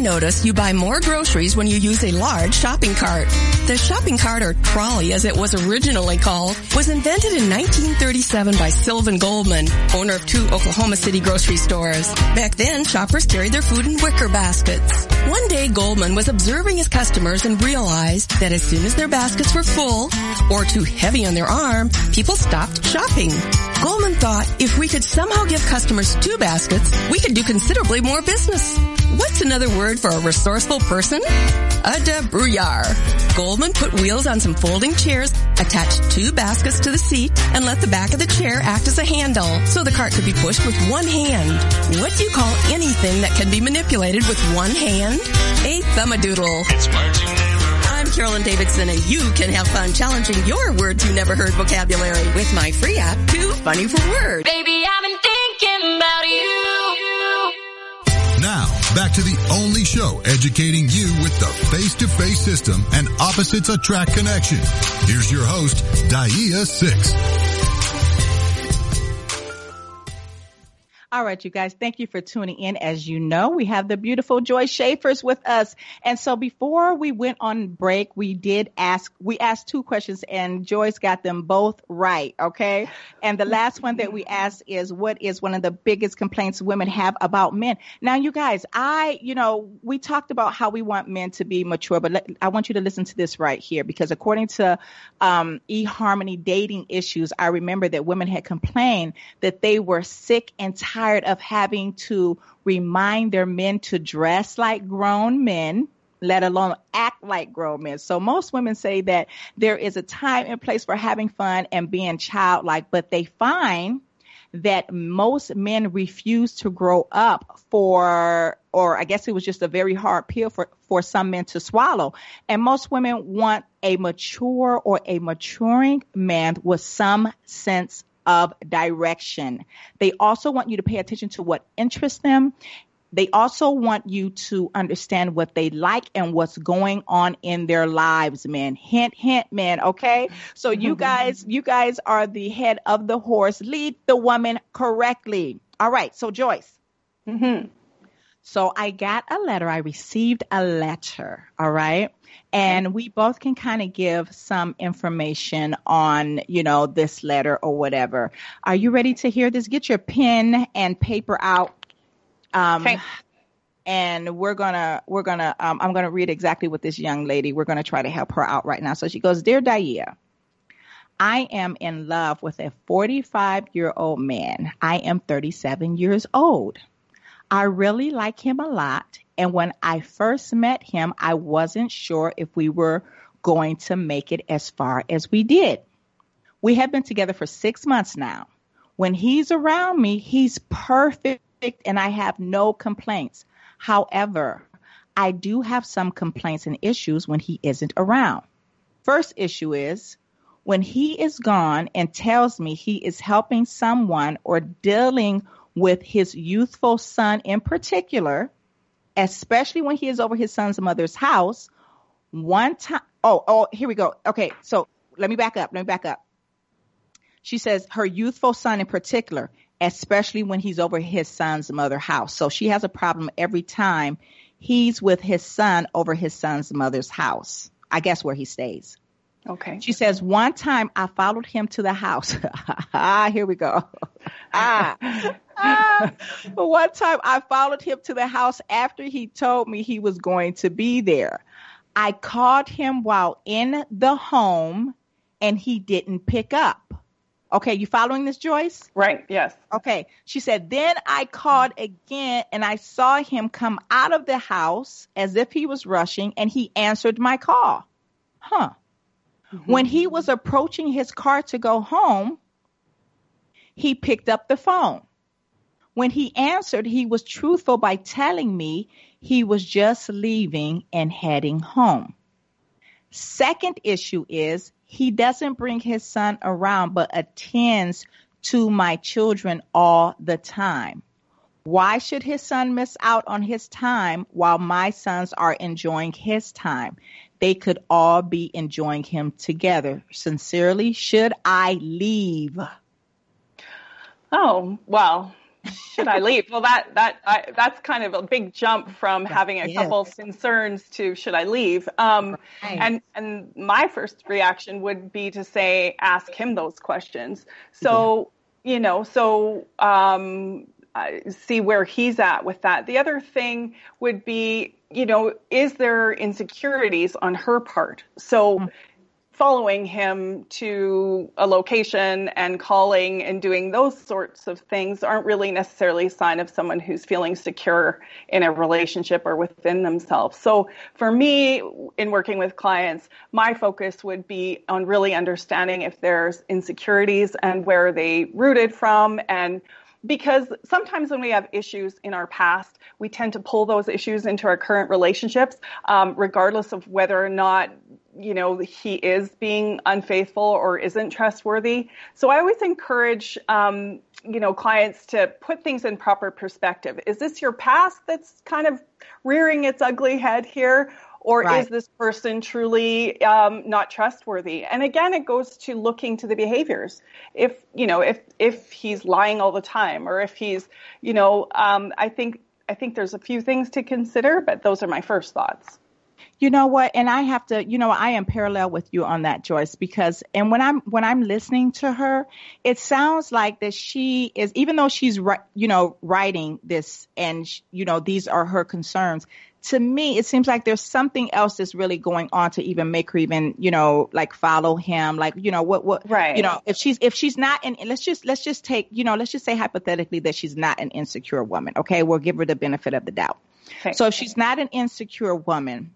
Notice you buy more groceries when you use a large shopping cart. The shopping cart or trolley as it was originally called was invented in 1937 by Sylvan Goldman, owner of two Oklahoma City grocery stores. Back then, shoppers carried their food in wicker baskets. One day Goldman was observing his customers and realized that as soon as their baskets were full or too heavy on their arm, people stopped shopping. Goldman thought if we could somehow give customers two baskets, we could do considerably more business. What's another word for a resourceful person? A debrouillard. Goldman put wheels on some folding chairs, attached two baskets to the seat, and let the back of the chair act as a handle so the cart could be pushed with one hand. What do you call anything that can be manipulated with one hand? A thumbadoodle. I'm Carolyn Davidson and you can have fun challenging your words you never heard vocabulary with my free app, Too Funny for Words. Baby, I've been thinking about you. Now, back to the only show educating you with the face-to-face system and opposites attract connection. Here's your host, Dia Six. All right, you guys, thank you for tuning in. As you know, we have the beautiful Joy Schaefers with us. And so before we went on break, we did ask, we asked two questions and Joyce got them both right. Okay. And the last one that we asked is what is one of the biggest complaints women have about men? Now, you guys, I, you know, we talked about how we want men to be mature, but let, I want you to listen to this right here because according to um, eHarmony dating issues, I remember that women had complained that they were sick and tired of having to remind their men to dress like grown men let alone act like grown men. So most women say that there is a time and place for having fun and being childlike, but they find that most men refuse to grow up for or I guess it was just a very hard pill for, for some men to swallow. And most women want a mature or a maturing man with some sense of direction. They also want you to pay attention to what interests them. They also want you to understand what they like and what's going on in their lives, man. Hint, hint, man. Okay. So you guys, you guys are the head of the horse. Lead the woman correctly. All right. So Joyce. Mm-hmm. So I got a letter. I received a letter. All right. And we both can kind of give some information on, you know, this letter or whatever. Are you ready to hear this? Get your pen and paper out. Um, Okay. and we're gonna we're gonna um, I'm gonna read exactly what this young lady. We're gonna try to help her out right now. So she goes, "Dear Dia, I am in love with a 45 year old man. I am 37 years old. I really like him a lot. And when I first met him, I wasn't sure if we were going to make it as far as we did. We have been together for six months now. When he's around me, he's perfect and I have no complaints. However, I do have some complaints and issues when he isn't around. First issue is when he is gone and tells me he is helping someone or dealing with his youthful son in particular, especially when he is over his son's mother's house. One time, oh, oh, here we go. Okay, so let me back up. Let me back up. She says her youthful son in particular, especially when he's over his son's mother house. So she has a problem every time he's with his son over his son's mother's house. I guess where he stays. Okay. She says, one time I followed him to the house. ah, here we go. ah. One time I followed him to the house after he told me he was going to be there. I called him while in the home and he didn't pick up. Okay, you following this, Joyce? Right. Yes. Okay. She said, then I called again and I saw him come out of the house as if he was rushing and he answered my call. Huh. Mm-hmm. When he was approaching his car to go home, he picked up the phone. When he answered, he was truthful by telling me he was just leaving and heading home. Second issue is he doesn't bring his son around but attends to my children all the time. Why should his son miss out on his time while my sons are enjoying his time? They could all be enjoying him together. Sincerely, should I leave? Oh, well, should I leave? Well, that that I, that's kind of a big jump from having a couple concerns to should I leave? Um, right. And and my first reaction would be to say ask him those questions. So yeah. you know, so um, see where he's at with that. The other thing would be, you know, is there insecurities on her part? So. Mm-hmm following him to a location and calling and doing those sorts of things aren't really necessarily a sign of someone who's feeling secure in a relationship or within themselves. So for me, in working with clients, my focus would be on really understanding if there's insecurities and where they rooted from and because sometimes when we have issues in our past, we tend to pull those issues into our current relationships, um, regardless of whether or not you know he is being unfaithful or isn't trustworthy. So I always encourage um, you know clients to put things in proper perspective. Is this your past that's kind of rearing its ugly head here? or right. is this person truly um, not trustworthy and again it goes to looking to the behaviors if you know if if he's lying all the time or if he's you know um, i think i think there's a few things to consider but those are my first thoughts you know what and i have to you know i am parallel with you on that joyce because and when i'm when i'm listening to her it sounds like that she is even though she's you know writing this and you know these are her concerns to me, it seems like there's something else that's really going on to even make her even, you know, like follow him. Like, you know, what, what, right. you know, if she's, if she's not, and let's just, let's just take, you know, let's just say hypothetically that she's not an insecure woman. Okay. We'll give her the benefit of the doubt. Okay. So if she's not an insecure woman,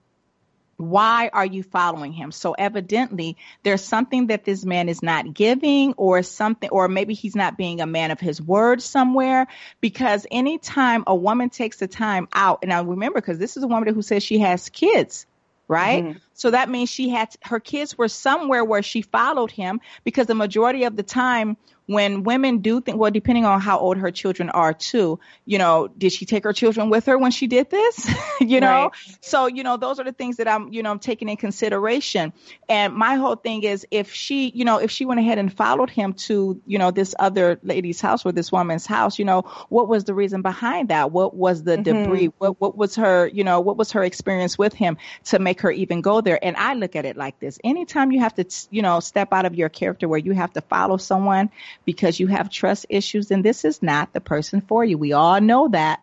why are you following him? So evidently there's something that this man is not giving or something, or maybe he's not being a man of his word somewhere because anytime a woman takes the time out, and I remember because this is a woman who says she has kids, right? Mm-hmm. So that means she had her kids were somewhere where she followed him because the majority of the time when women do think, well, depending on how old her children are too, you know, did she take her children with her when she did this? you know, right. so, you know, those are the things that I'm, you know, I'm taking in consideration. And my whole thing is if she, you know, if she went ahead and followed him to, you know, this other lady's house or this woman's house, you know, what was the reason behind that? What was the mm-hmm. debris? What, what was her, you know, what was her experience with him to make her even go there? And I look at it like this. Anytime you have to, you know, step out of your character where you have to follow someone, because you have trust issues, and this is not the person for you. We all know that.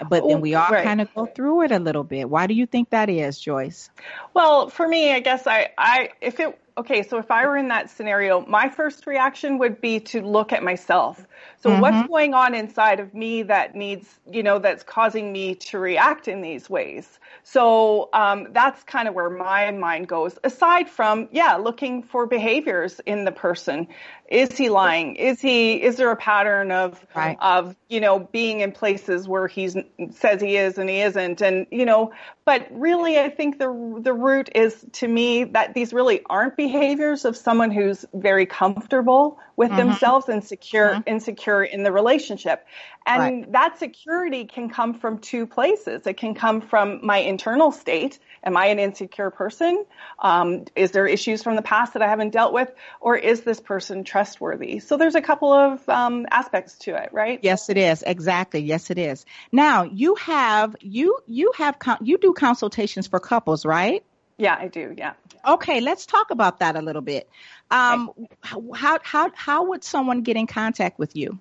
But then oh, we all right. kind of go through it a little bit. Why do you think that is, Joyce? Well, for me, I guess I, I if it okay, so if I were in that scenario, my first reaction would be to look at myself. So mm-hmm. what's going on inside of me that needs, you know, that's causing me to react in these ways? So um, that's kind of where my mind goes. Aside from, yeah, looking for behaviors in the person. Is he lying? Is he? Is there a pattern of right. of you know being in places where he says he is and he isn't? And you know, but really, I think the the root is to me that these really aren't behaviors of someone who's very comfortable with mm-hmm. themselves and secure mm-hmm. insecure in the relationship. And right. that security can come from two places. It can come from my internal state. Am I an insecure person? Um, is there issues from the past that I haven't dealt with? Or is this person trustworthy? So there's a couple of um, aspects to it, right? Yes, it is. Exactly. Yes, it is. Now you have, you, you have, you do consultations for couples, right? Yeah, I do. Yeah. Okay, let's talk about that a little bit. Um, okay. how how how would someone get in contact with you?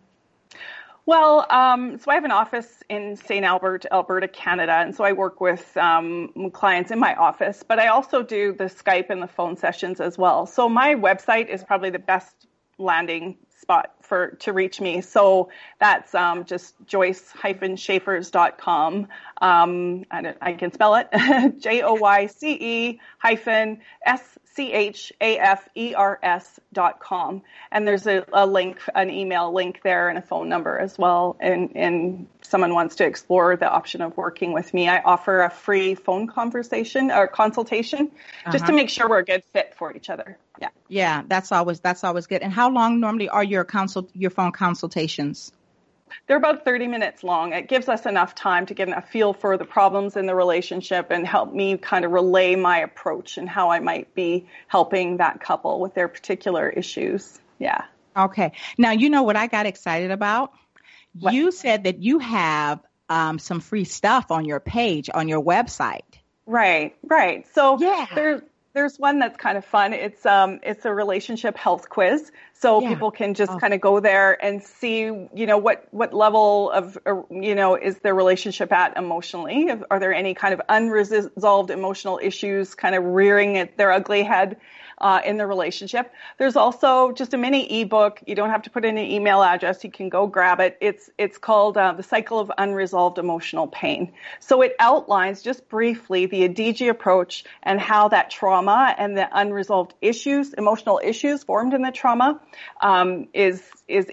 Well, um, so I have an office in St. Albert, Alberta, Canada, and so I work with um, clients in my office, but I also do the Skype and the phone sessions as well. So my website is probably the best landing spot for to reach me. So that's um, just joyce-schaefers.com. Um, I, I can spell it J O Y C E hyphen S C H A F E R S dot com. And there's a, a, link, an email link there and a phone number as well. And, and someone wants to explore the option of working with me, I offer a free phone conversation or consultation uh-huh. just to uh-huh. make sure we're a good fit for each other. Yeah. Yeah, that's always that's always good. And how long normally are your consult your phone consultations? They're about 30 minutes long. It gives us enough time to get a feel for the problems in the relationship and help me kind of relay my approach and how I might be helping that couple with their particular issues. Yeah. Okay. Now, you know what I got excited about? What? You said that you have um, some free stuff on your page on your website. Right, right. So Yeah. there, there's one that's kind of fun. It's um, it's a relationship health quiz, so Yeah. people can just Oh. kind of go there and see, you know, what what level of, uh, you know, is their relationship at emotionally? Are there any kind of unresolved emotional issues kind of rearing at their ugly head? Uh, in the relationship. There's also just a mini ebook. You don't have to put in an email address. You can go grab it. It's it's called uh, the cycle of unresolved emotional pain. So it outlines just briefly the Adigi approach and how that trauma and the unresolved issues, emotional issues formed in the trauma, um, is is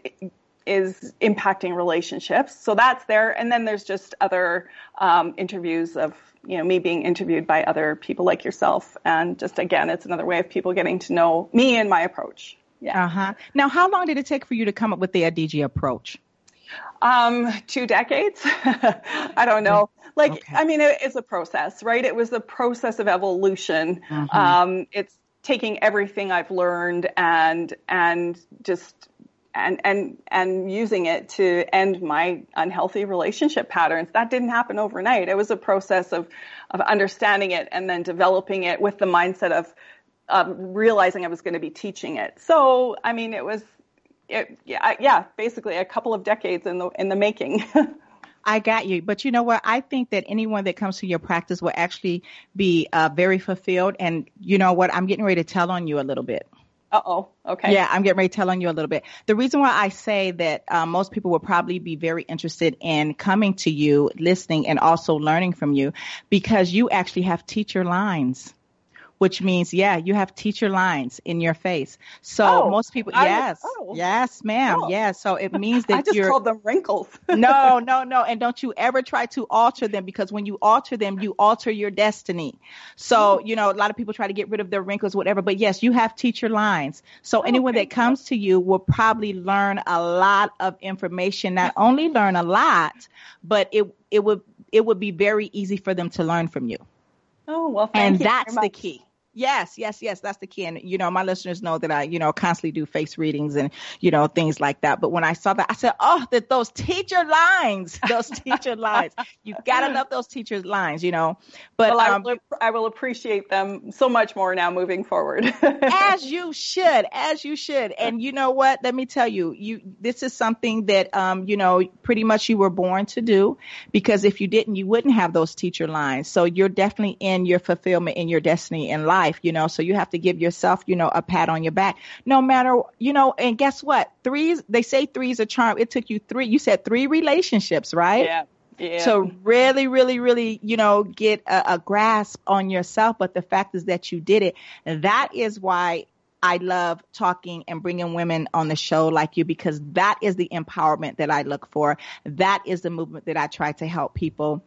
is impacting relationships. So that's there. And then there's just other um, interviews of, you know, me being interviewed by other people like yourself. And just again, it's another way of people getting to know me and my approach. Yeah. Uh huh. Now, how long did it take for you to come up with the Adigi approach? Um, two decades. I don't know. Like, Okay. I mean, it, it's a process, right? It was a process of evolution. Mm-hmm. Um, it's taking everything I've learned and and just and and and using it to end my unhealthy relationship patterns. That didn't happen overnight. It was a process of of understanding it and then developing it with the mindset of um, realizing I was going to be teaching it. So, I mean, it was, it, yeah, yeah, basically a couple of decades in the in the making. I got you. But you know what? I think that anyone that comes to your practice will actually be uh, very fulfilled. And you know what? I'm getting ready to tell on you a little bit. Uh oh. Okay. Yeah, I'm getting ready to tell on you a little bit. The reason why I say that uh, most people will probably be very interested in coming to you, listening, and also learning from you because you actually have teacher lines. Which means, yeah, you have teacher lines in your face. So Oh, most people, I- yes, oh. yes, ma'am, Oh. yes. So it means that I just you're called them wrinkles. no, no, no. And don't you ever try to alter them because when you alter them, you alter your destiny. So, you know, a lot of people try to get rid of their wrinkles, whatever. But yes, you have teacher lines. So oh, anyone okay. that comes to you will probably learn a lot of information, not only learn a lot, but it, it would, it would be very easy for them to learn from you. Oh well, thank And that's the key. Yes, yes, yes, that's the key. And you know, my listeners know that I, you know, constantly do face readings and you know things like that. But when I saw that, I said, "Oh, that those teacher lines, those teacher lines. You gotta love those teacher lines, you know." But Well, I, um, will, I will appreciate them so much more now moving forward. as you should, as you should. And you know what? Let me tell you, you this is something that um, you know, pretty much you were born to do because if you didn't, you wouldn't have those teacher lines. So you're definitely in your fulfillment in your destiny in life, you know. So you have to give yourself, you know, a pat on your back. No matter, you know, and guess what? Threes, they say threes a charm. It took you three, you said three relationships, right? yeah. Yeah. to really, really, really, you know, get a, a grasp on yourself. But the fact is that you did it. That is why I love talking and bringing women on the show like you because that is the empowerment that I look for. That is the movement that I try to help people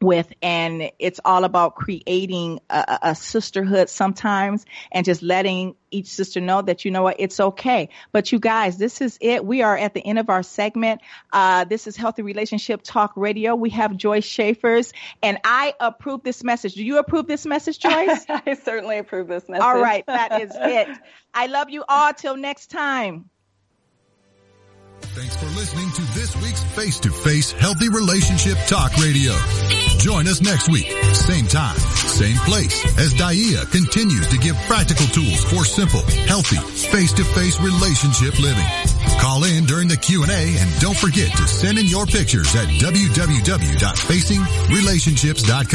with and it's all about creating a, a- sisterhood sometimes and just letting each sister know that you know what it's okay. But you guys this is it. We are at the end of our segment. Uh, this is healthy relationship talk radio. We have joyce schaefers and i approve this message. Do you approve this message joyce? I certainly approve this message. all right that is it. I love you all. Till next time Thanks for listening to this week's Face to Face Healthy Relationship Talk Radio. Join us next week, same time, same place, as Dia continues to give practical tools for simple, healthy, face-to-face relationship living. Call in during the Q&A and don't forget to send in your pictures at www.facingrelationships.com.